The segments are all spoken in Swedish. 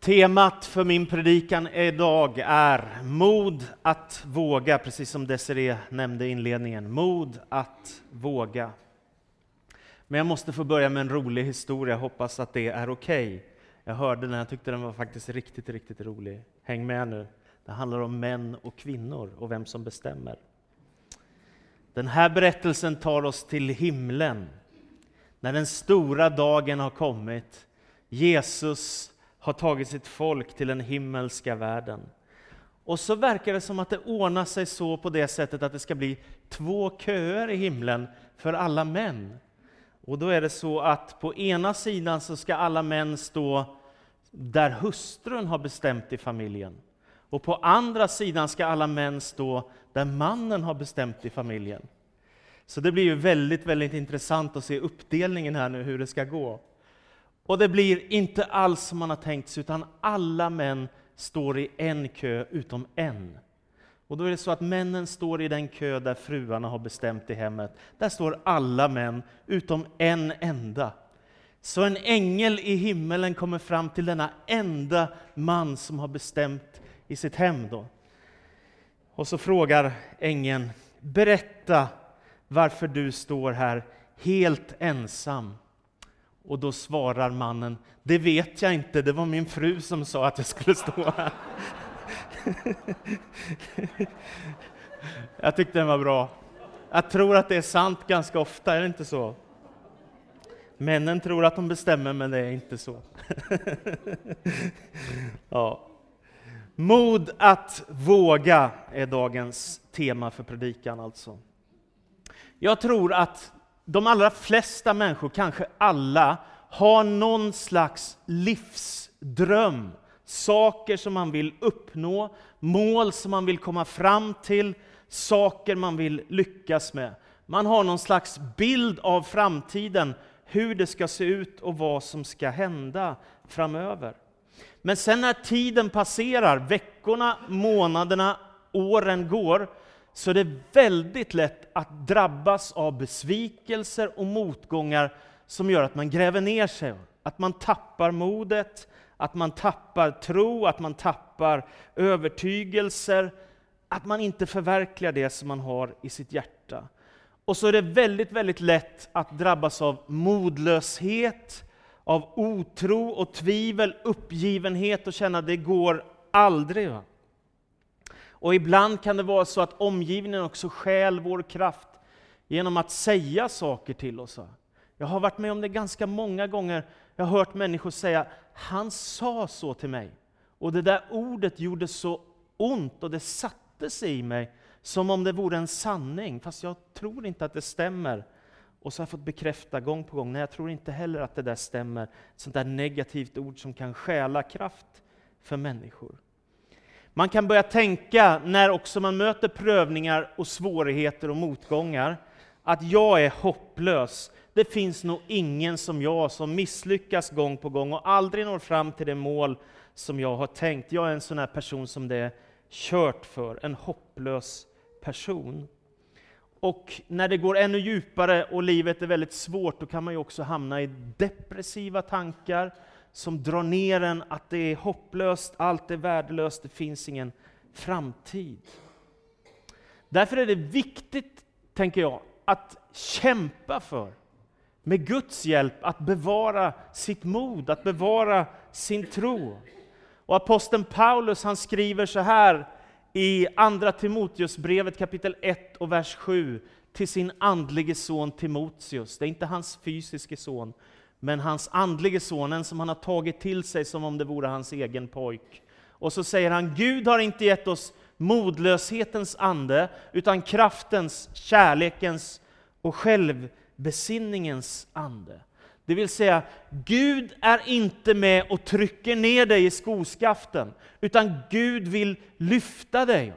Temat för min predikan idag är mod att våga, precis som Desiree nämnde i inledningen. Mod att våga. Men jag måste få börja med en rolig historia, jag hoppas att det är okej. Okay. Jag hörde den, jag tyckte den var faktiskt riktigt, riktigt rolig. Häng med nu. Det handlar om män och kvinnor och vem som bestämmer. Den här berättelsen tar oss till himlen. När den stora dagen har kommit. Jesus har tagit sitt folk till den himmelska världen. Och så verkar det som att det ordnar sig så på det sättet att det ska bli två köer i himlen för alla män. Och då är det så att på ena sidan så ska alla män stå där hustrun har bestämt i familjen. Och på andra sidan ska alla män stå där mannen har bestämt i familjen. Så det blir ju väldigt, väldigt intressant att se uppdelningen här nu, hur det ska gå. Och det blir inte alls som man har tänkt sig, utan alla män står i en kö utom en. Och då är det så att männen står i den kö där fruarna har bestämt i hemmet. Där står alla män utom en enda. Så en ängel i himmelen kommer fram till denna enda man som har bestämt i sitt hem. Då. Och så frågar ängeln, berätta varför du står här helt ensam. Och då svarar mannen, det vet jag inte, det var min fru som sa att jag skulle stå här. jag tyckte den var bra. Jag tror att det är sant ganska ofta, är det inte så? Männen tror att de bestämmer, men det är inte så. ja. Mod att våga är dagens tema för predikan alltså. Jag tror att de allra flesta människor, kanske alla, har någon slags livsdröm. Saker som man vill uppnå, mål som man vill komma fram till, saker man vill lyckas med. Man har någon slags bild av framtiden, hur det ska se ut och vad som ska hända framöver. Men sen när tiden passerar, veckorna, månaderna, åren går, så det är väldigt lätt att drabbas av besvikelser och motgångar som gör att man gräver ner sig, att man tappar modet, att man tappar tro, att man tappar övertygelser, att man inte förverkligar det som man har i sitt hjärta. Och så är det väldigt, väldigt lätt att drabbas av modlöshet, av otro och tvivel, uppgivenhet och känna att det går aldrig. Va? Och ibland kan det vara så att omgivningen också stjäl vår kraft genom att säga saker till oss. Jag har varit med om det ganska många gånger. Jag har hört människor säga, han sa så till mig. Och det där ordet gjorde så ont och det satte sig i mig som om det vore en sanning, fast jag tror inte att det stämmer. Och så har jag fått bekräfta gång på gång, nej jag tror inte heller att det där stämmer. Ett sånt där negativt ord som kan stjäla kraft för människor. Man kan börja tänka, när också man möter prövningar och svårigheter och motgångar, att jag är hopplös. Det finns nog ingen som jag som misslyckas gång på gång och aldrig når fram till det mål som jag har tänkt. Jag är en sån här person som det är kört för, en hopplös person. Och när det går ännu djupare och livet är väldigt svårt, då kan man ju också hamna i depressiva tankar, som drar ner en att det är hopplöst, allt är värdelöst, det finns ingen framtid. Därför är det viktigt, tänker jag, att kämpa för, med Guds hjälp, att bevara sitt mod, att bevara sin tro. Och aposteln Paulus han skriver så här i Andra Timoteusbrevet kapitel 1 och vers 7 till sin andlige son Timoteus. Det är inte hans fysiske son, men hans andlige sonen som han har tagit till sig som om det vore hans egen pojk. Och så säger han, Gud har inte gett oss modlöshetens ande, utan kraftens, kärlekens och självbesinningens ande. Det vill säga, Gud är inte med och trycker ner dig i skoskaften, utan Gud vill lyfta dig.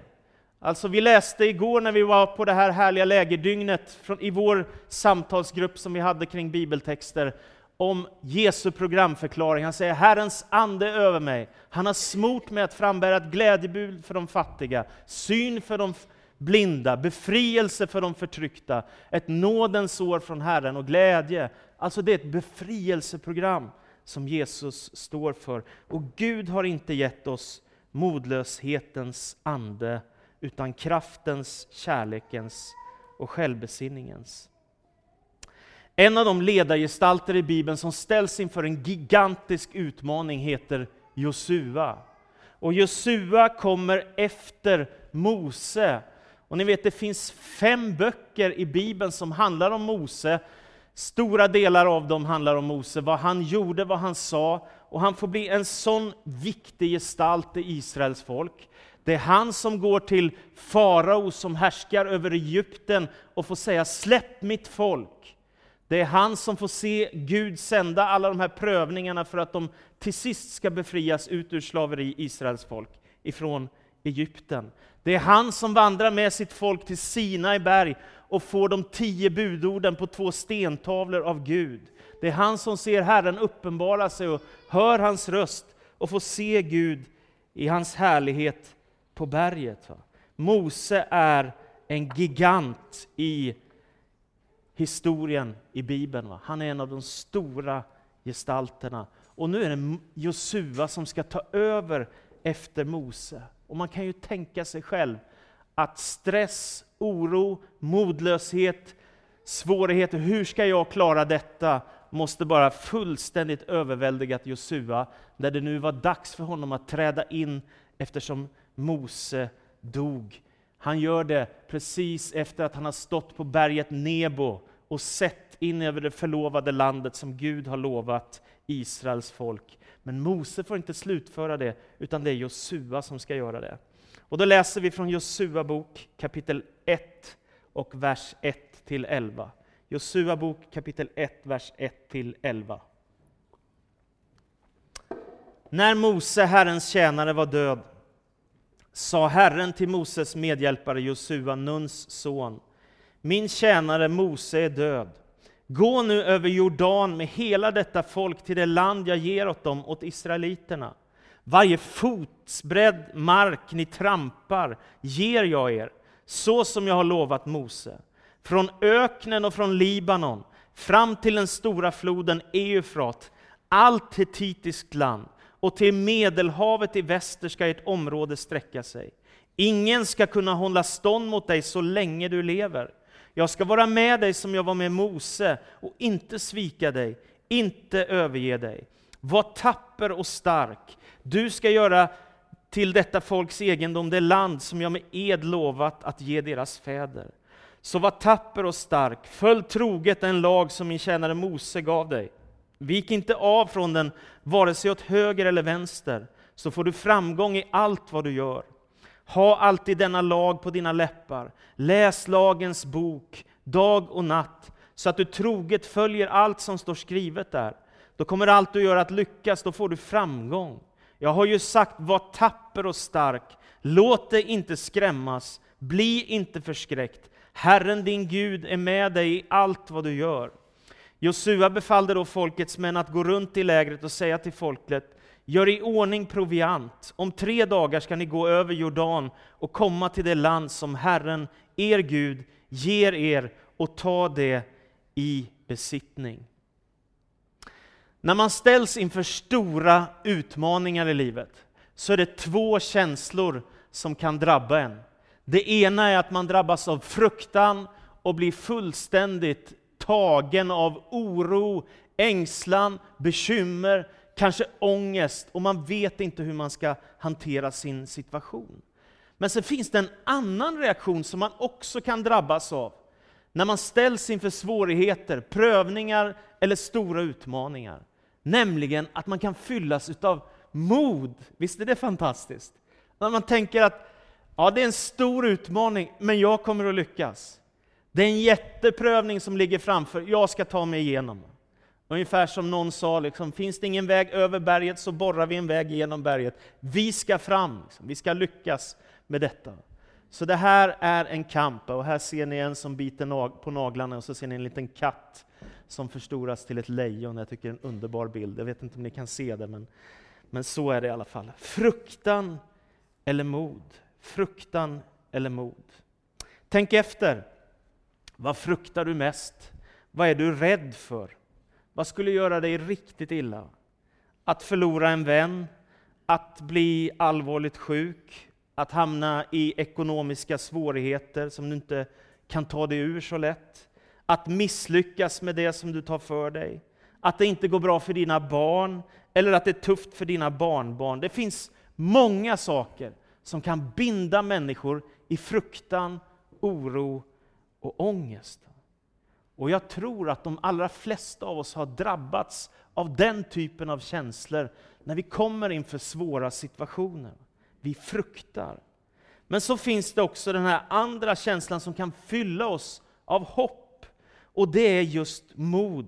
Alltså vi läste igår när vi var på det här härliga lägerdygnet i vår samtalsgrupp som vi hade kring bibeltexter, om Jesu programförklaring. Han säger Herrens ande är över mig. Han har smort mig att frambära ett glädjebud för de fattiga, syn för de blinda, befrielse för de förtryckta, ett nådens år från Herren och glädje. Alltså det är ett befrielseprogram som Jesus står för. Och Gud har inte gett oss modlöshetens ande, utan kraftens, kärlekens och självbesinningens. En av de ledargestalter i Bibeln som ställs inför en gigantisk utmaning heter Josua. Och Josua kommer efter Mose. Och ni vet, det finns fem böcker i Bibeln som handlar om Mose. Stora delar av dem handlar om Mose, vad han gjorde, vad han sa. Och han får bli en sån viktig gestalt i Israels folk. Det är han som går till farao som härskar över Egypten och får säga släpp mitt folk. Det är han som får se Gud sända alla de här prövningarna för att de till sist ska befrias ut ur slaveri, Israels folk, ifrån Egypten. Det är han som vandrar med sitt folk till Sinai berg och får de tio budorden på två stentavlor av Gud. Det är han som ser Herren uppenbara sig och hör hans röst och får se Gud i hans härlighet på berget. Mose är en gigant i historien i Bibeln. Va? Han är en av de stora gestalterna. Och nu är det Josua som ska ta över efter Mose. Och man kan ju tänka sig själv att stress, oro, modlöshet, svårigheter, hur ska jag klara detta? måste bara fullständigt överväldigat Josua, där det nu var dags för honom att träda in eftersom Mose dog. Han gör det precis efter att han har stått på berget Nebo och sett in över det förlovade landet som Gud har lovat Israels folk. Men Mose får inte slutföra det, utan det är Josua som ska göra det. Och då läser vi från Josua bok kapitel 1 och vers 1 till 11. Josua bok kapitel 1, vers 1 till 11. När Mose, Herrens tjänare, var död sa Herren till Moses medhjälpare Josua, Nuns son, min tjänare Mose är död. Gå nu över Jordan med hela detta folk till det land jag ger åt dem, åt israeliterna. Varje fotsbredd mark ni trampar ger jag er, så som jag har lovat Mose. Från öknen och från Libanon, fram till den stora floden Eufrat, allt hetitiskt land, och till Medelhavet i väster ska ert område sträcka sig. Ingen ska kunna hålla stånd mot dig så länge du lever. Jag ska vara med dig som jag var med Mose och inte svika dig, inte överge dig. Var tapper och stark. Du ska göra till detta folks egendom det land som jag med ed lovat att ge deras fäder. Så var tapper och stark, följ troget den lag som min tjänare Mose gav dig. Vik inte av från den, vare sig åt höger eller vänster, så får du framgång i allt vad du gör. Ha alltid denna lag på dina läppar. Läs lagens bok dag och natt, så att du troget följer allt som står skrivet där. Då kommer allt du gör att lyckas, då får du framgång. Jag har ju sagt, var tapper och stark. Låt dig inte skrämmas, bli inte förskräckt. Herren din Gud är med dig i allt vad du gör. Josua befallde då folkets män att gå runt i lägret och säga till folket, Gör i ordning proviant. Om tre dagar ska ni gå över Jordan och komma till det land som Herren, er Gud, ger er och ta det i besittning. När man ställs inför stora utmaningar i livet så är det två känslor som kan drabba en. Det ena är att man drabbas av fruktan och blir fullständigt tagen av oro, ängslan, bekymmer, kanske ångest och man vet inte hur man ska hantera sin situation. Men sen finns det en annan reaktion som man också kan drabbas av när man ställs inför svårigheter, prövningar eller stora utmaningar. Nämligen att man kan fyllas utav mod. Visst är det fantastiskt? När man tänker att ja, det är en stor utmaning, men jag kommer att lyckas. Det är en jätteprövning som ligger framför, jag ska ta mig igenom. Ungefär som någon sa, liksom, finns det ingen väg över berget så borrar vi en väg genom berget. Vi ska fram, liksom. vi ska lyckas med detta. Så det här är en kamp, och här ser ni en som biter på naglarna, och så ser ni en liten katt som förstoras till ett lejon. Jag tycker det är en underbar bild. Jag vet inte om ni kan se det, men, men så är det i alla fall. Fruktan eller mod? Fruktan eller mod? Tänk efter. Vad fruktar du mest? Vad är du rädd för? Vad skulle göra dig riktigt illa? att förlora en vän, att bli allvarligt sjuk, att hamna i ekonomiska svårigheter som du inte kan ta dig ur så lätt, att misslyckas med det som du tar för dig, att det inte går bra för dina barn, eller att det är tufft för dina barnbarn. Det finns många saker som kan binda människor i fruktan, oro och ångest. Och jag tror att de allra flesta av oss har drabbats av den typen av känslor när vi kommer inför svåra situationer. Vi fruktar. Men så finns det också den här andra känslan som kan fylla oss av hopp. Och det är just mod.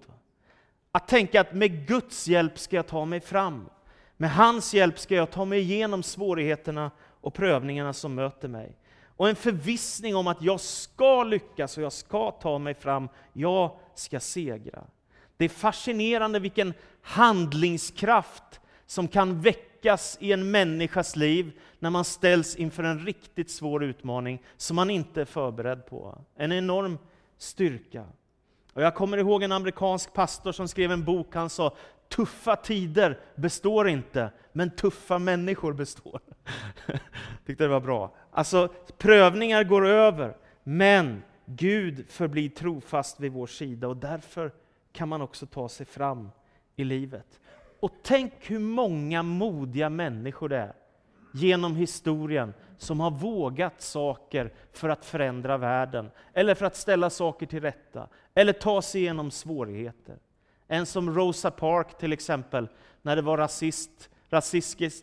Att tänka att med Guds hjälp ska jag ta mig fram. Med hans hjälp ska jag ta mig igenom svårigheterna och prövningarna som möter mig. Och en förvissning om att jag ska lyckas och jag ska ta mig fram. Jag ska segra. Det är fascinerande vilken handlingskraft som kan väckas i en människas liv när man ställs inför en riktigt svår utmaning som man inte är förberedd på. En enorm styrka. Och jag kommer ihåg en amerikansk pastor som skrev en bok, han sa tuffa tider består inte, men tuffa människor består. Tyckte det var bra. Alltså, prövningar går över, men Gud förblir trofast vid vår sida och därför kan man också ta sig fram i livet. Och tänk hur många modiga människor det är genom historien som har vågat saker för att förändra världen, eller för att ställa saker till rätta, eller ta sig igenom svårigheter. En som Rosa Park, till exempel, när det var rasist,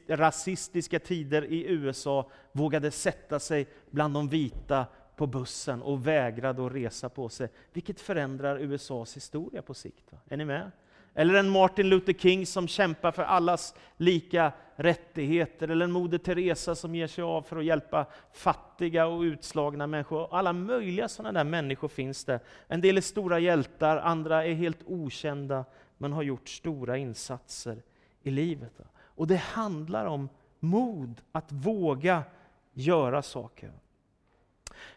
rasistiska tider i USA, vågade sätta sig bland de vita på bussen och vägrade att resa på sig, vilket förändrar USAs historia på sikt. Va? Är ni med? Eller en Martin Luther King som kämpar för allas lika rättigheter, eller en Moder Teresa som ger sig av för att hjälpa fattiga och utslagna människor. Alla möjliga sådana där människor finns det. En del är stora hjältar, andra är helt okända, men har gjort stora insatser i livet. Och det handlar om mod, att våga göra saker.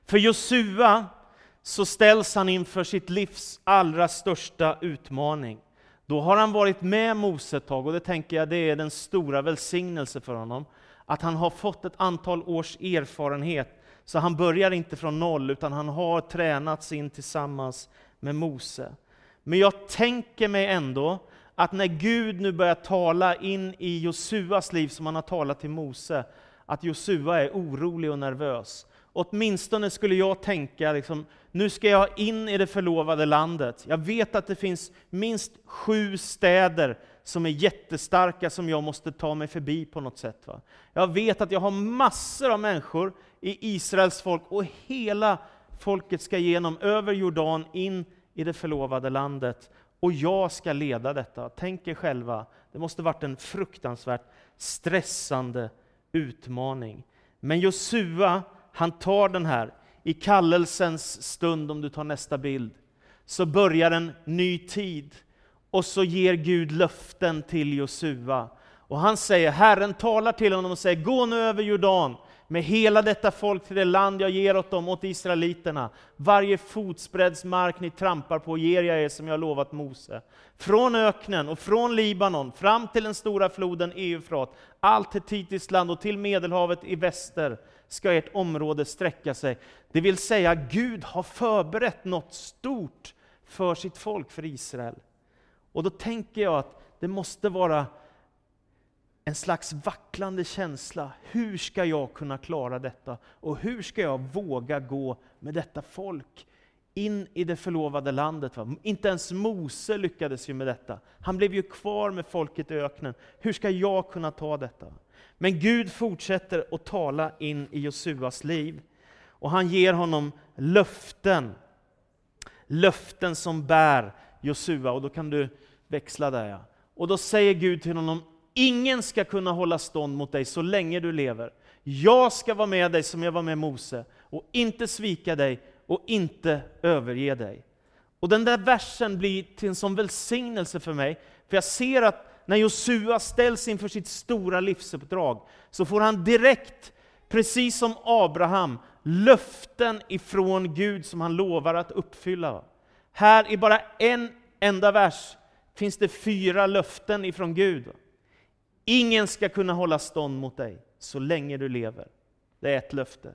För Josua så ställs han inför sitt livs allra största utmaning. Då har han varit med Mose ett tag, och det tänker jag det är den stora välsignelse för honom. Att han har fått ett antal års erfarenhet, så han börjar inte från noll, utan han har tränats in tillsammans med Mose. Men jag tänker mig ändå att när Gud nu börjar tala in i Josuas liv, som han har talat till Mose, att Josua är orolig och nervös. Åtminstone skulle jag tänka, liksom, nu ska jag in i det förlovade landet. Jag vet att det finns minst sju städer som är jättestarka som jag måste ta mig förbi på något sätt. Va? Jag vet att jag har massor av människor i Israels folk och hela folket ska genom, över Jordan in i det förlovade landet. Och jag ska leda detta. Tänk er själva, det måste varit en fruktansvärt stressande utmaning. Men Josua, han tar den här, i kallelsens stund, om du tar nästa bild, så börjar en ny tid. Och så ger Gud löften till Josua. Och han säger, Herren talar till honom och säger, gå nu över Jordan med hela detta folk till det land jag ger åt dem, åt israeliterna. Varje fotsbredds mark ni trampar på ger jag er som jag lovat Mose. Från öknen och från Libanon fram till den stora floden Eufrat, allt till Titis land och till Medelhavet i väster ska ert område sträcka sig. Det vill säga, Gud har förberett något stort för sitt folk, för Israel. Och då tänker jag att det måste vara en slags vacklande känsla. Hur ska jag kunna klara detta? Och hur ska jag våga gå med detta folk in i det förlovade landet? Va? Inte ens Mose lyckades ju med detta. Han blev ju kvar med folket i öknen. Hur ska jag kunna ta detta? Men Gud fortsätter att tala in i Josuas liv. Och han ger honom löften. Löften som bär Josua. Och då kan du växla där ja. Och då säger Gud till honom, ingen ska kunna hålla stånd mot dig så länge du lever. Jag ska vara med dig som jag var med Mose, och inte svika dig och inte överge dig. Och den där versen blir till en sån välsignelse för mig, för jag ser att när Josua ställs inför sitt stora livsuppdrag, så får han direkt, precis som Abraham, löften ifrån Gud som han lovar att uppfylla. Här i bara en enda vers finns det fyra löften ifrån Gud. Ingen ska kunna hålla stånd mot dig så länge du lever. Det är ett löfte.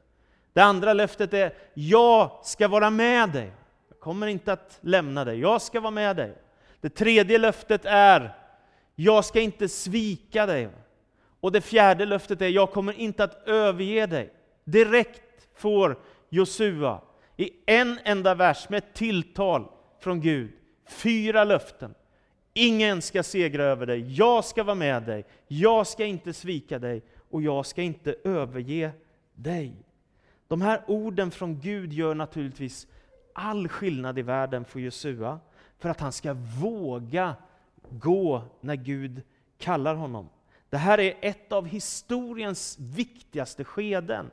Det andra löftet är, jag ska vara med dig. Jag kommer inte att lämna dig, jag ska vara med dig. Det tredje löftet är, jag ska inte svika dig. Och det fjärde löftet är, jag kommer inte att överge dig. Direkt får Josua i en enda vers med ett tilltal från Gud, fyra löften. Ingen ska segra över dig, jag ska vara med dig, jag ska inte svika dig och jag ska inte överge dig. De här orden från Gud gör naturligtvis all skillnad i världen för Josua, för att han ska våga gå när Gud kallar honom. Det här är ett av historiens viktigaste skeden.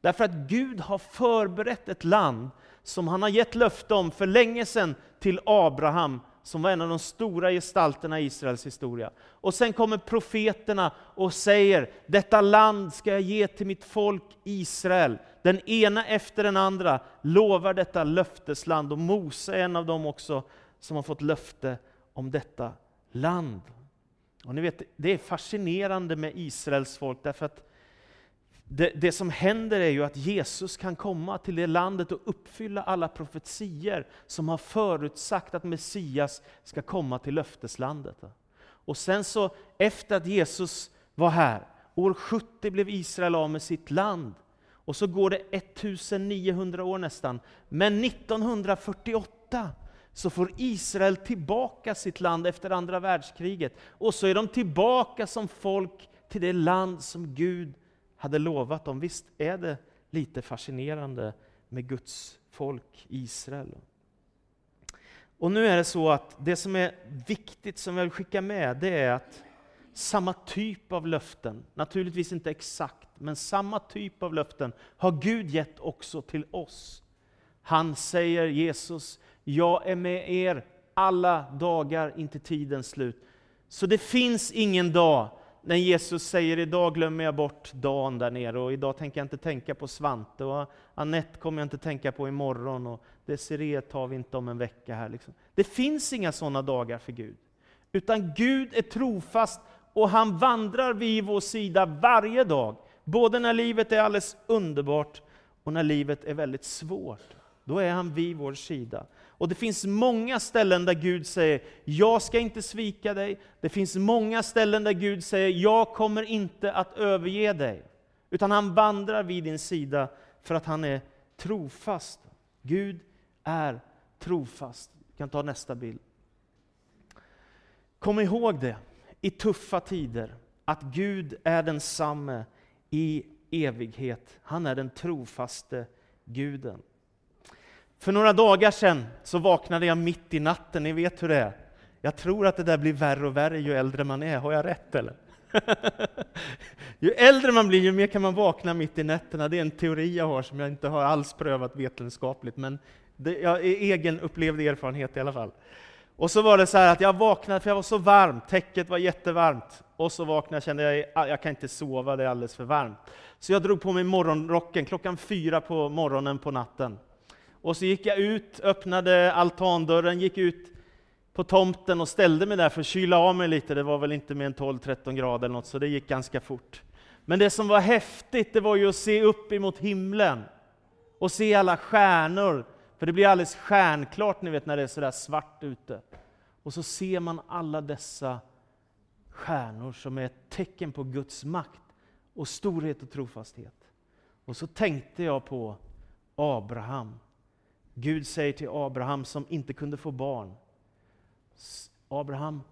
Därför att Gud har förberett ett land som han har gett löfte om för länge sedan till Abraham, som var en av de stora gestalterna i Israels historia. Och sen kommer profeterna och säger, detta land ska jag ge till mitt folk Israel. Den ena efter den andra lovar detta löftesland, och Mose är en av dem också som har fått löfte om detta land. Och ni vet, det är fascinerande med Israels folk, därför att det, det, som händer är ju att Jesus kan komma till det landet och uppfylla alla profetier som har förutsagt att Messias ska komma till löfteslandet. Och sen så, efter att Jesus var här, år 70 blev Israel av med sitt land. Och så går det 1900 år nästan. Men 1948 så får Israel tillbaka sitt land efter andra världskriget. Och så är de tillbaka som folk till det land som Gud hade lovat dem. Visst är det lite fascinerande med Guds folk Israel? Och nu är det så att det som är viktigt, som jag vill skicka med, det är att samma typ av löften, naturligtvis inte exakt, men samma typ av löften har Gud gett också till oss. Han säger, Jesus, jag är med er alla dagar intill tidens slut. Så det finns ingen dag när Jesus säger idag glömmer jag bort dagen där nere och idag tänker jag inte tänka på Svante och Annette kommer jag inte tänka på imorgon och Desiree tar vi inte om en vecka här. Liksom. Det finns inga sådana dagar för Gud. Utan Gud är trofast och han vandrar vid vår sida varje dag. Både när livet är alldeles underbart och när livet är väldigt svårt. Då är han vid vår sida. Och det finns många ställen där Gud säger, jag ska inte svika dig. Det finns många ställen där Gud säger, jag kommer inte att överge dig. Utan han vandrar vid din sida för att han är trofast. Gud är trofast. Vi kan ta nästa bild. Kom ihåg det i tuffa tider, att Gud är densamme i evighet. Han är den trofaste Guden. För några dagar sedan så vaknade jag mitt i natten, ni vet hur det är. Jag tror att det där blir värre och värre ju äldre man är, har jag rätt eller? ju äldre man blir, ju mer kan man vakna mitt i nätterna. Det är en teori jag har som jag inte har alls prövat vetenskapligt, men det är egen upplevd erfarenhet i alla fall. Och så var det så att jag vaknade för jag var så varm, täcket var jättevarmt. Och så vaknade jag och kände jag, ah, jag kan inte sova, det är alldeles för varmt. Så jag drog på mig morgonrocken klockan fyra på morgonen på natten. Och så gick jag ut, öppnade altandörren, gick ut på tomten och ställde mig där för att kyla av mig lite. Det var väl inte mer än 12-13 grader eller något, så det gick ganska fort. Men det som var häftigt, det var ju att se upp emot himlen och se alla stjärnor. För det blir alldeles stjärnklart ni vet när det är sådär svart ute. Och så ser man alla dessa stjärnor som är ett tecken på Guds makt och storhet och trofasthet. Och så tänkte jag på Abraham Gud säger till Abraham som inte kunde få barn. Abraham,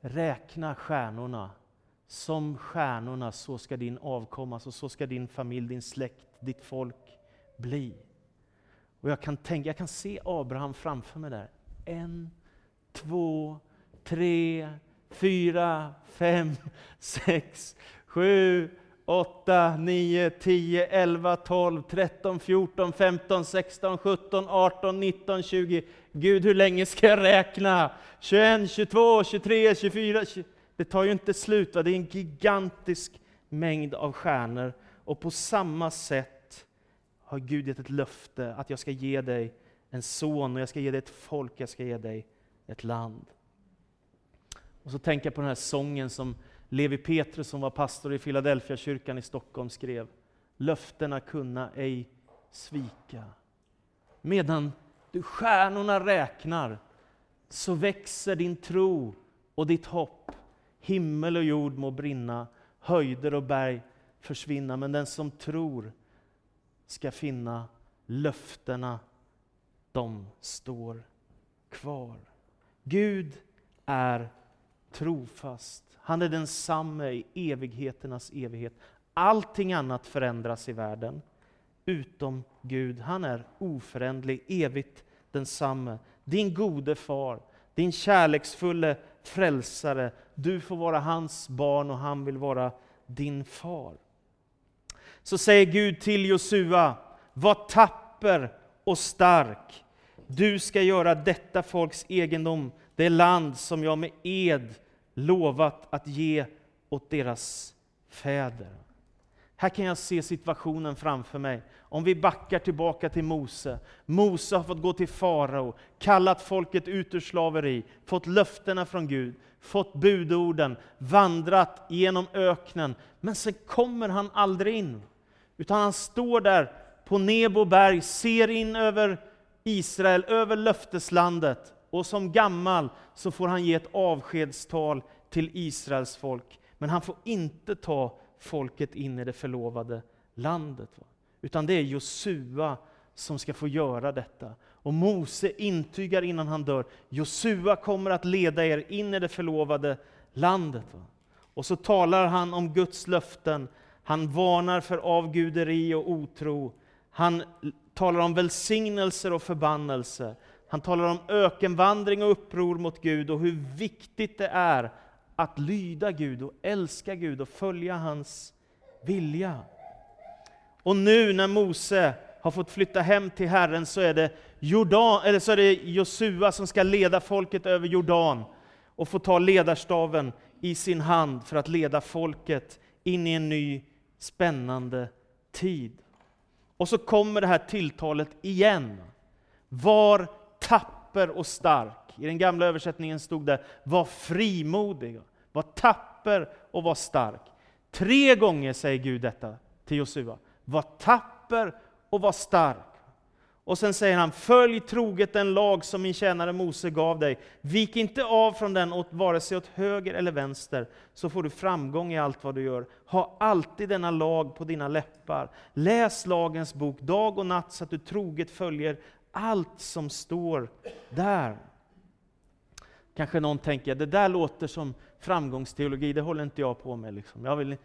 räkna stjärnorna. Som stjärnorna så ska din avkomma, så, så ska din familj, din släkt, ditt folk bli. Och jag kan, tänka, jag kan se Abraham framför mig där. En, två, tre, fyra, fem, sex, sju, 8, 9, 10, 11, 12, 13, 14, 15, 16, 17, 18, 19, 20. Gud, hur länge ska jag räkna? 21, 22, 23, 24. 20. Det tar ju inte slut. Va? Det är en gigantisk mängd av stjärnor. Och på samma sätt har Gud gett ett löfte att jag ska ge dig en son, och jag ska ge dig ett folk, jag ska ge dig ett land. Och så tänker jag på den här sången som Levi Petrus som var pastor i Philadelphia kyrkan i Stockholm skrev. Löftena kunna ej svika. Medan du stjärnorna räknar så växer din tro och ditt hopp. Himmel och jord må brinna, höjder och berg försvinna, men den som tror ska finna löftena, de står kvar. Gud är trofast. Han är densamme i evigheternas evighet. Allting annat förändras i världen, utom Gud. Han är oföränderlig, evigt densamme. Din gode far, din kärleksfulle frälsare. Du får vara hans barn och han vill vara din far. Så säger Gud till Josua, var tapper och stark. Du ska göra detta folks egendom, det land som jag med ed lovat att ge åt deras fäder. Här kan jag se situationen framför mig. Om vi backar tillbaka till Mose. Mose har fått gå till farao, kallat folket ut ur slaveri, fått löftena från Gud, fått budorden, vandrat genom öknen. Men sen kommer han aldrig in. Utan han står där på Nebo berg, ser in över Israel, över löfteslandet. Och som gammal så får han ge ett avskedstal till Israels folk. Men han får inte ta folket in i det förlovade landet. Utan det är Josua som ska få göra detta. Och Mose intygar innan han dör, Josua kommer att leda er in i det förlovade landet. Och så talar han om Guds löften, han varnar för avguderi och otro. Han talar om välsignelser och förbannelse. Han talar om ökenvandring och uppror mot Gud och hur viktigt det är att lyda Gud och älska Gud och följa hans vilja. Och nu när Mose har fått flytta hem till Herren så är det, Jordan, eller så är det Josua som ska leda folket över Jordan och få ta ledarstaven i sin hand för att leda folket in i en ny spännande tid. Och så kommer det här tilltalet igen. Var tapper och stark. I den gamla översättningen stod det, var frimodig, var tapper och var stark. Tre gånger säger Gud detta till Josua. Var tapper och var stark. Och sen säger han, följ troget den lag som min tjänare Mose gav dig. Vik inte av från den åt vare sig åt höger eller vänster, så får du framgång i allt vad du gör. Ha alltid denna lag på dina läppar. Läs lagens bok dag och natt, så att du troget följer allt som står där. Kanske någon tänker, det där låter som framgångsteologi, det håller inte jag på med. Liksom. Jag vill,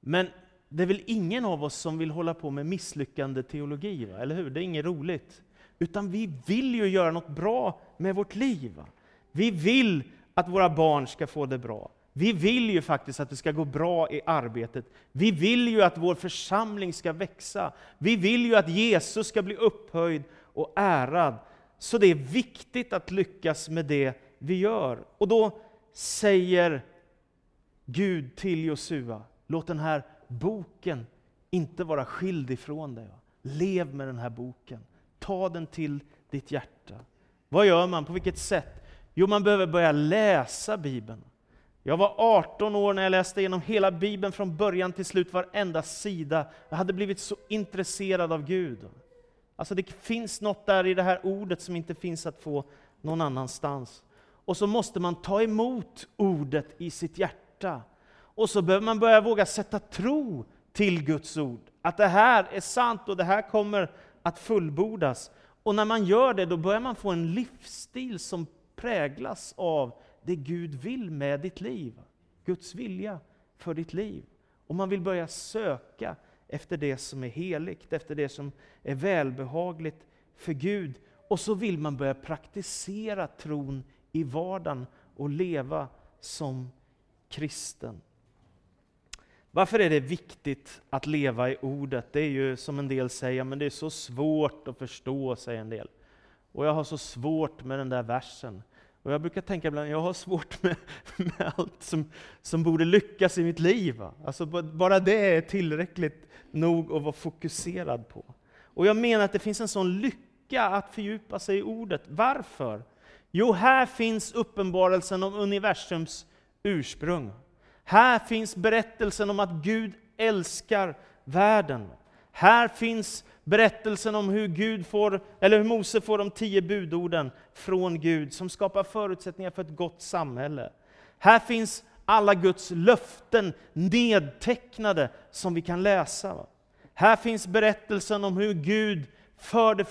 men det är väl ingen av oss som vill hålla på med misslyckande teologi, va? eller hur? Det är inget roligt. Utan vi vill ju göra något bra med vårt liv. Va? Vi vill att våra barn ska få det bra. Vi vill ju faktiskt att det ska gå bra i arbetet. Vi vill ju att vår församling ska växa. Vi vill ju att Jesus ska bli upphöjd och ärad. Så det är viktigt att lyckas med det vi gör. Och då säger Gud till Josua, låt den här boken inte vara skild ifrån dig. Lev med den här boken. Ta den till ditt hjärta. Vad gör man? På vilket sätt? Jo, man behöver börja läsa Bibeln. Jag var 18 år när jag läste igenom hela Bibeln från början till slut, varenda sida. Jag hade blivit så intresserad av Gud. Alltså det finns något där i det här ordet som inte finns att få någon annanstans. Och så måste man ta emot ordet i sitt hjärta. Och så behöver man börja våga sätta tro till Guds ord. Att det här är sant och det här kommer att fullbordas. Och när man gör det, då börjar man få en livsstil som präglas av det Gud vill med ditt liv. Guds vilja för ditt liv. Och man vill börja söka efter det som är heligt, efter det som är välbehagligt för Gud. Och så vill man börja praktisera tron i vardagen och leva som kristen. Varför är det viktigt att leva i ordet? Det är ju som en del säger, men det är så svårt att förstå, säger en del. Och jag har så svårt med den där versen. Och jag brukar tänka ibland, jag har svårt med, med allt som, som borde lyckas i mitt liv. Alltså bara det är tillräckligt nog att vara fokuserad på. Och jag menar att det finns en sån lycka att fördjupa sig i ordet. Varför? Jo, här finns uppenbarelsen om universums ursprung. Här finns berättelsen om att Gud älskar världen. Här finns berättelsen om hur, Gud får, eller hur Mose får de tio budorden från Gud, som skapar förutsättningar för ett gott samhälle. Här finns alla Guds löften nedtecknade som vi kan läsa. Här finns berättelsen om hur Gud förde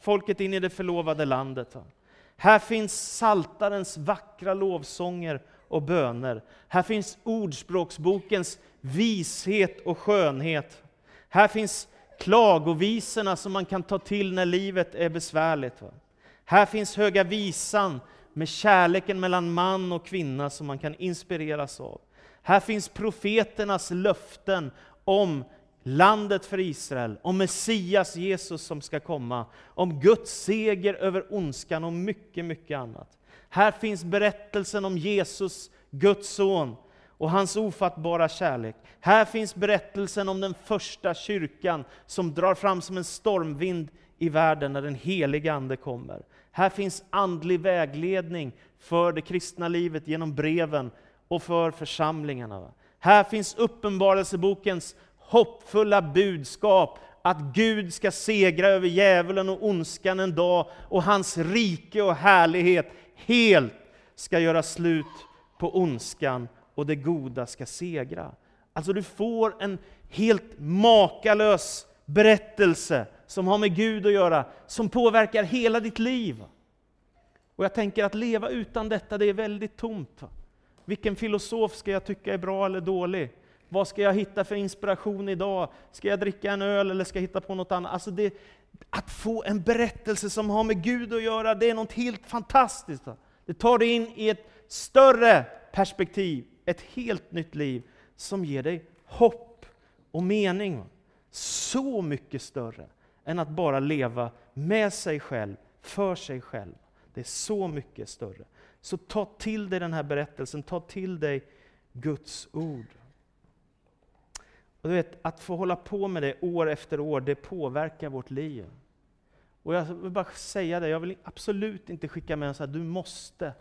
folket in i det förlovade landet. Här finns saltarens vackra lovsånger och böner. Här finns Ordspråksbokens vishet och skönhet. Här finns klagovisorna som man kan ta till när livet är besvärligt. Här finns Höga visan med kärleken mellan man och kvinna som man kan inspireras av. Här finns profeternas löften om landet för Israel, om Messias Jesus som ska komma, om Guds seger över ondskan och mycket, mycket annat. Här finns berättelsen om Jesus, Guds son, och hans ofattbara kärlek. Här finns berättelsen om den första kyrkan som drar fram som en stormvind i världen när den heliga Ande kommer. Här finns andlig vägledning för det kristna livet genom breven och för församlingarna. Här finns Uppenbarelsebokens hoppfulla budskap att Gud ska segra över djävulen och ondskan en dag och hans rike och härlighet helt ska göra slut på ondskan och det goda ska segra. Alltså du får en helt makalös berättelse som har med Gud att göra, som påverkar hela ditt liv. Och jag tänker att leva utan detta, det är väldigt tomt. Vilken filosof ska jag tycka är bra eller dålig? Vad ska jag hitta för inspiration idag? Ska jag dricka en öl eller ska jag hitta på något annat? Alltså det, att få en berättelse som har med Gud att göra, det är något helt fantastiskt. Det tar dig in i ett större perspektiv, ett helt nytt liv som ger dig hopp och mening. Så mycket större än att bara leva med sig själv, för sig själv. Det är så mycket större. Så ta till dig den här berättelsen, ta till dig Guds ord. Och du vet, att få hålla på med det år efter år, det påverkar vårt liv. Och jag vill bara säga det, jag vill absolut inte skicka med en så här, du måste.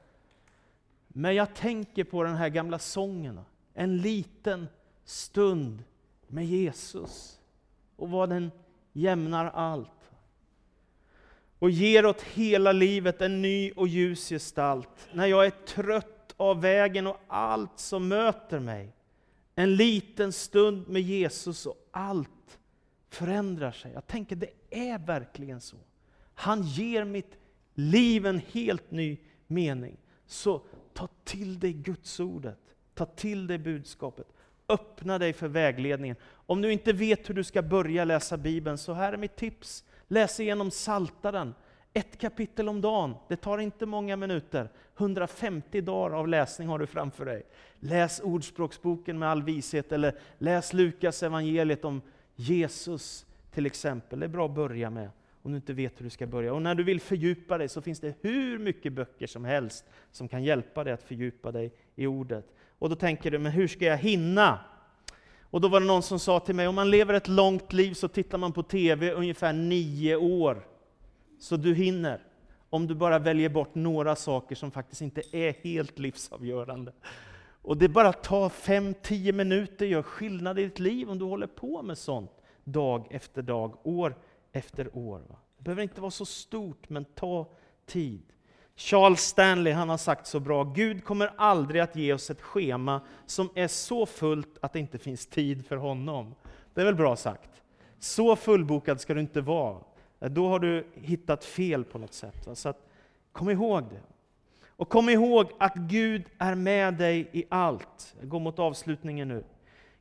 Men jag tänker på den här gamla sången, en liten stund med Jesus. Och vad den jämnar allt. Och ger åt hela livet en ny och ljus gestalt. När jag är trött av vägen och allt som möter mig. En liten stund med Jesus och allt förändrar sig. Jag tänker, det är verkligen så. Han ger mitt liv en helt ny mening. Så ta till dig Guds ordet. Ta till dig budskapet. Öppna dig för vägledningen. Om du inte vet hur du ska börja läsa Bibeln, så här är mitt tips. Läs igenom Saltaren. Ett kapitel om dagen. Det tar inte många minuter. 150 dagar av läsning har du framför dig. Läs Ordspråksboken med all vishet, eller läs Lukas evangeliet om Jesus till exempel. Det är bra att börja med om du inte vet hur du ska börja. Och när du vill fördjupa dig så finns det hur mycket böcker som helst som kan hjälpa dig att fördjupa dig i ordet. Och då tänker du, men hur ska jag hinna? Och då var det någon som sa till mig, om man lever ett långt liv så tittar man på TV ungefär nio år. Så du hinner, om du bara väljer bort några saker som faktiskt inte är helt livsavgörande. Och det bara tar fem, tio minuter, gör skillnad i ditt liv om du håller på med sånt dag efter dag, år efter år. Det behöver inte vara så stort, men ta tid. Charles Stanley han har sagt så bra, Gud kommer aldrig att ge oss ett schema som är så fullt att det inte finns tid för honom. Det är väl bra sagt? Så fullbokad ska du inte vara. Då har du hittat fel på något sätt. Så att, kom ihåg det. Och kom ihåg att Gud är med dig i allt. Jag går mot avslutningen nu.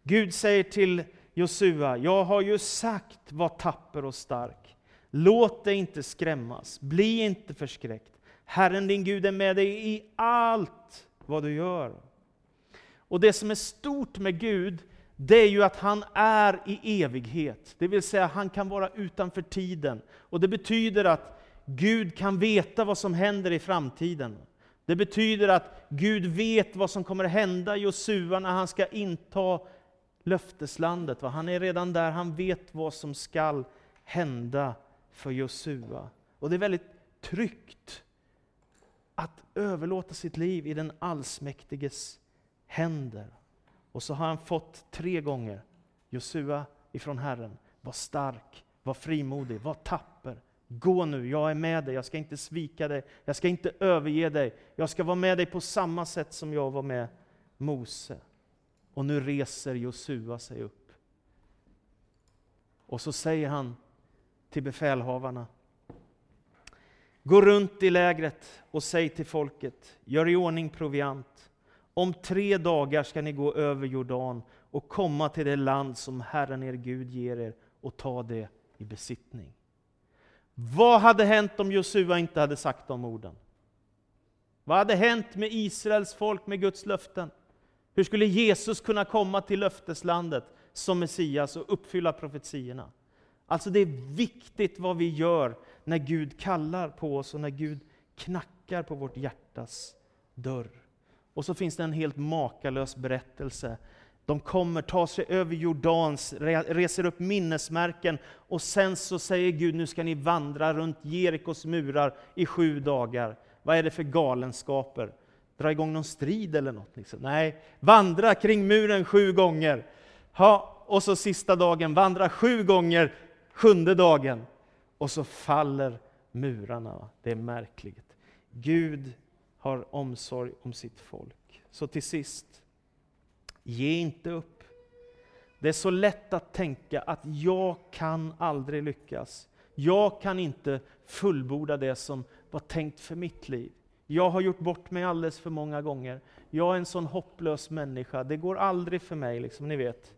Gud säger till Josua, jag har ju sagt var tapper och stark. Låt dig inte skrämmas, bli inte förskräckt. Herren din Gud är med dig i allt vad du gör. Och det som är stort med Gud, det är ju att han är i evighet. Det vill säga, han kan vara utanför tiden. Och det betyder att Gud kan veta vad som händer i framtiden. Det betyder att Gud vet vad som kommer hända Josua när han ska inta löfteslandet. Han är redan där, han vet vad som skall hända för Josua. Och det är väldigt tryggt att överlåta sitt liv i den allsmäktiges händer. Och så har han fått tre gånger, Josua ifrån Herren, var stark, var frimodig, var tapper. Gå nu, jag är med dig, jag ska inte svika dig, jag ska inte överge dig. Jag ska vara med dig på samma sätt som jag var med Mose. Och nu reser Josua sig upp. Och så säger han till befälhavarna, Gå runt i lägret och säg till folket, gör i ordning proviant. Om tre dagar ska ni gå över Jordan och komma till det land som Herren er Gud ger er och ta det i besittning. Vad hade hänt om Josua inte hade sagt de orden? Vad hade hänt med Israels folk, med Guds löften? Hur skulle Jesus kunna komma till löfteslandet som Messias och uppfylla profetiorna? Alltså det är viktigt vad vi gör när Gud kallar på oss och när Gud knackar på vårt hjärtas dörr. Och så finns det en helt makalös berättelse. De kommer, tar sig över Jordans, reser upp minnesmärken och sen så säger Gud, nu ska ni vandra runt Jerikos murar i sju dagar. Vad är det för galenskaper? Dra igång någon strid eller något? Liksom. Nej, vandra kring muren sju gånger. Ha, och så sista dagen, vandra sju gånger, sjunde dagen. Och så faller murarna. Det är märkligt. Gud har omsorg om sitt folk. Så till sist, ge inte upp. Det är så lätt att tänka att jag kan aldrig lyckas. Jag kan inte fullborda det som var tänkt för mitt liv. Jag har gjort bort mig alldeles för många gånger. Jag är en sån hopplös människa. Det går aldrig för mig, liksom, ni vet.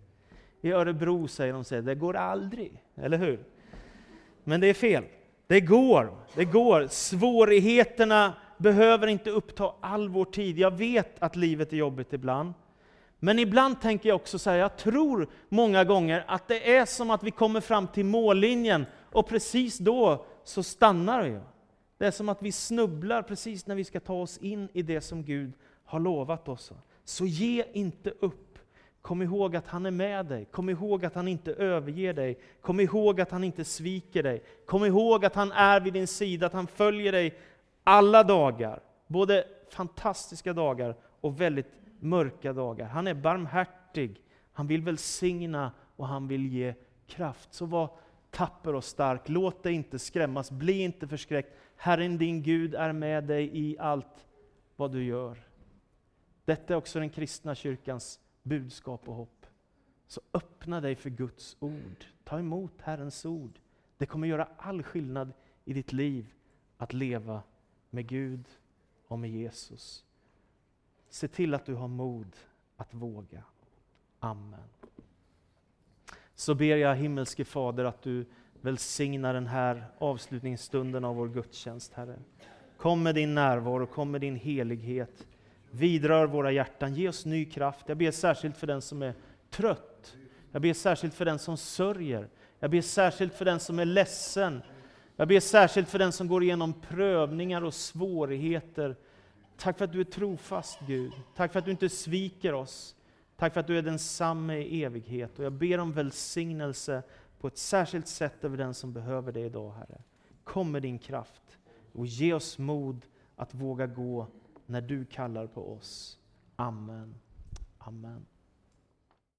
I Örebro säger de så det går aldrig. Eller hur? Men det är fel. Det går. Det går. Svårigheterna behöver inte uppta all vår tid. Jag vet att livet är jobbigt ibland. Men ibland tänker jag också så här, jag tror många gånger att det är som att vi kommer fram till mållinjen och precis då så stannar vi. Det är som att vi snubblar precis när vi ska ta oss in i det som Gud har lovat oss. Så ge inte upp. Kom ihåg att han är med dig. Kom ihåg att han inte överger dig. Kom ihåg att han inte sviker dig. Kom ihåg att han är vid din sida, att han följer dig alla dagar. Både fantastiska dagar och väldigt mörka dagar. Han är barmhärtig, han vill välsigna och han vill ge kraft. Så var tapper och stark, låt dig inte skrämmas, bli inte förskräckt. Herren din Gud är med dig i allt vad du gör. Detta är också den kristna kyrkans budskap och hopp. Så öppna dig för Guds ord. Ta emot Herrens ord. Det kommer göra all skillnad i ditt liv att leva med Gud och med Jesus. Se till att du har mod att våga. Amen. Så ber jag himmelske Fader att du Välsigna den här avslutningsstunden av vår gudstjänst, Herre. Kom med din närvaro, kom med din helighet. Vidrör våra hjärtan, ge oss ny kraft. Jag ber särskilt för den som är trött. Jag ber särskilt för den som sörjer. Jag ber särskilt för den som är ledsen. Jag ber särskilt för den som går igenom prövningar och svårigheter. Tack för att du är trofast Gud. Tack för att du inte sviker oss. Tack för att du är densamme i evighet. Och jag ber om välsignelse på ett särskilt sätt över den som behöver det idag, Herre. Kom med din kraft och ge oss mod att våga gå när du kallar på oss. Amen. Amen.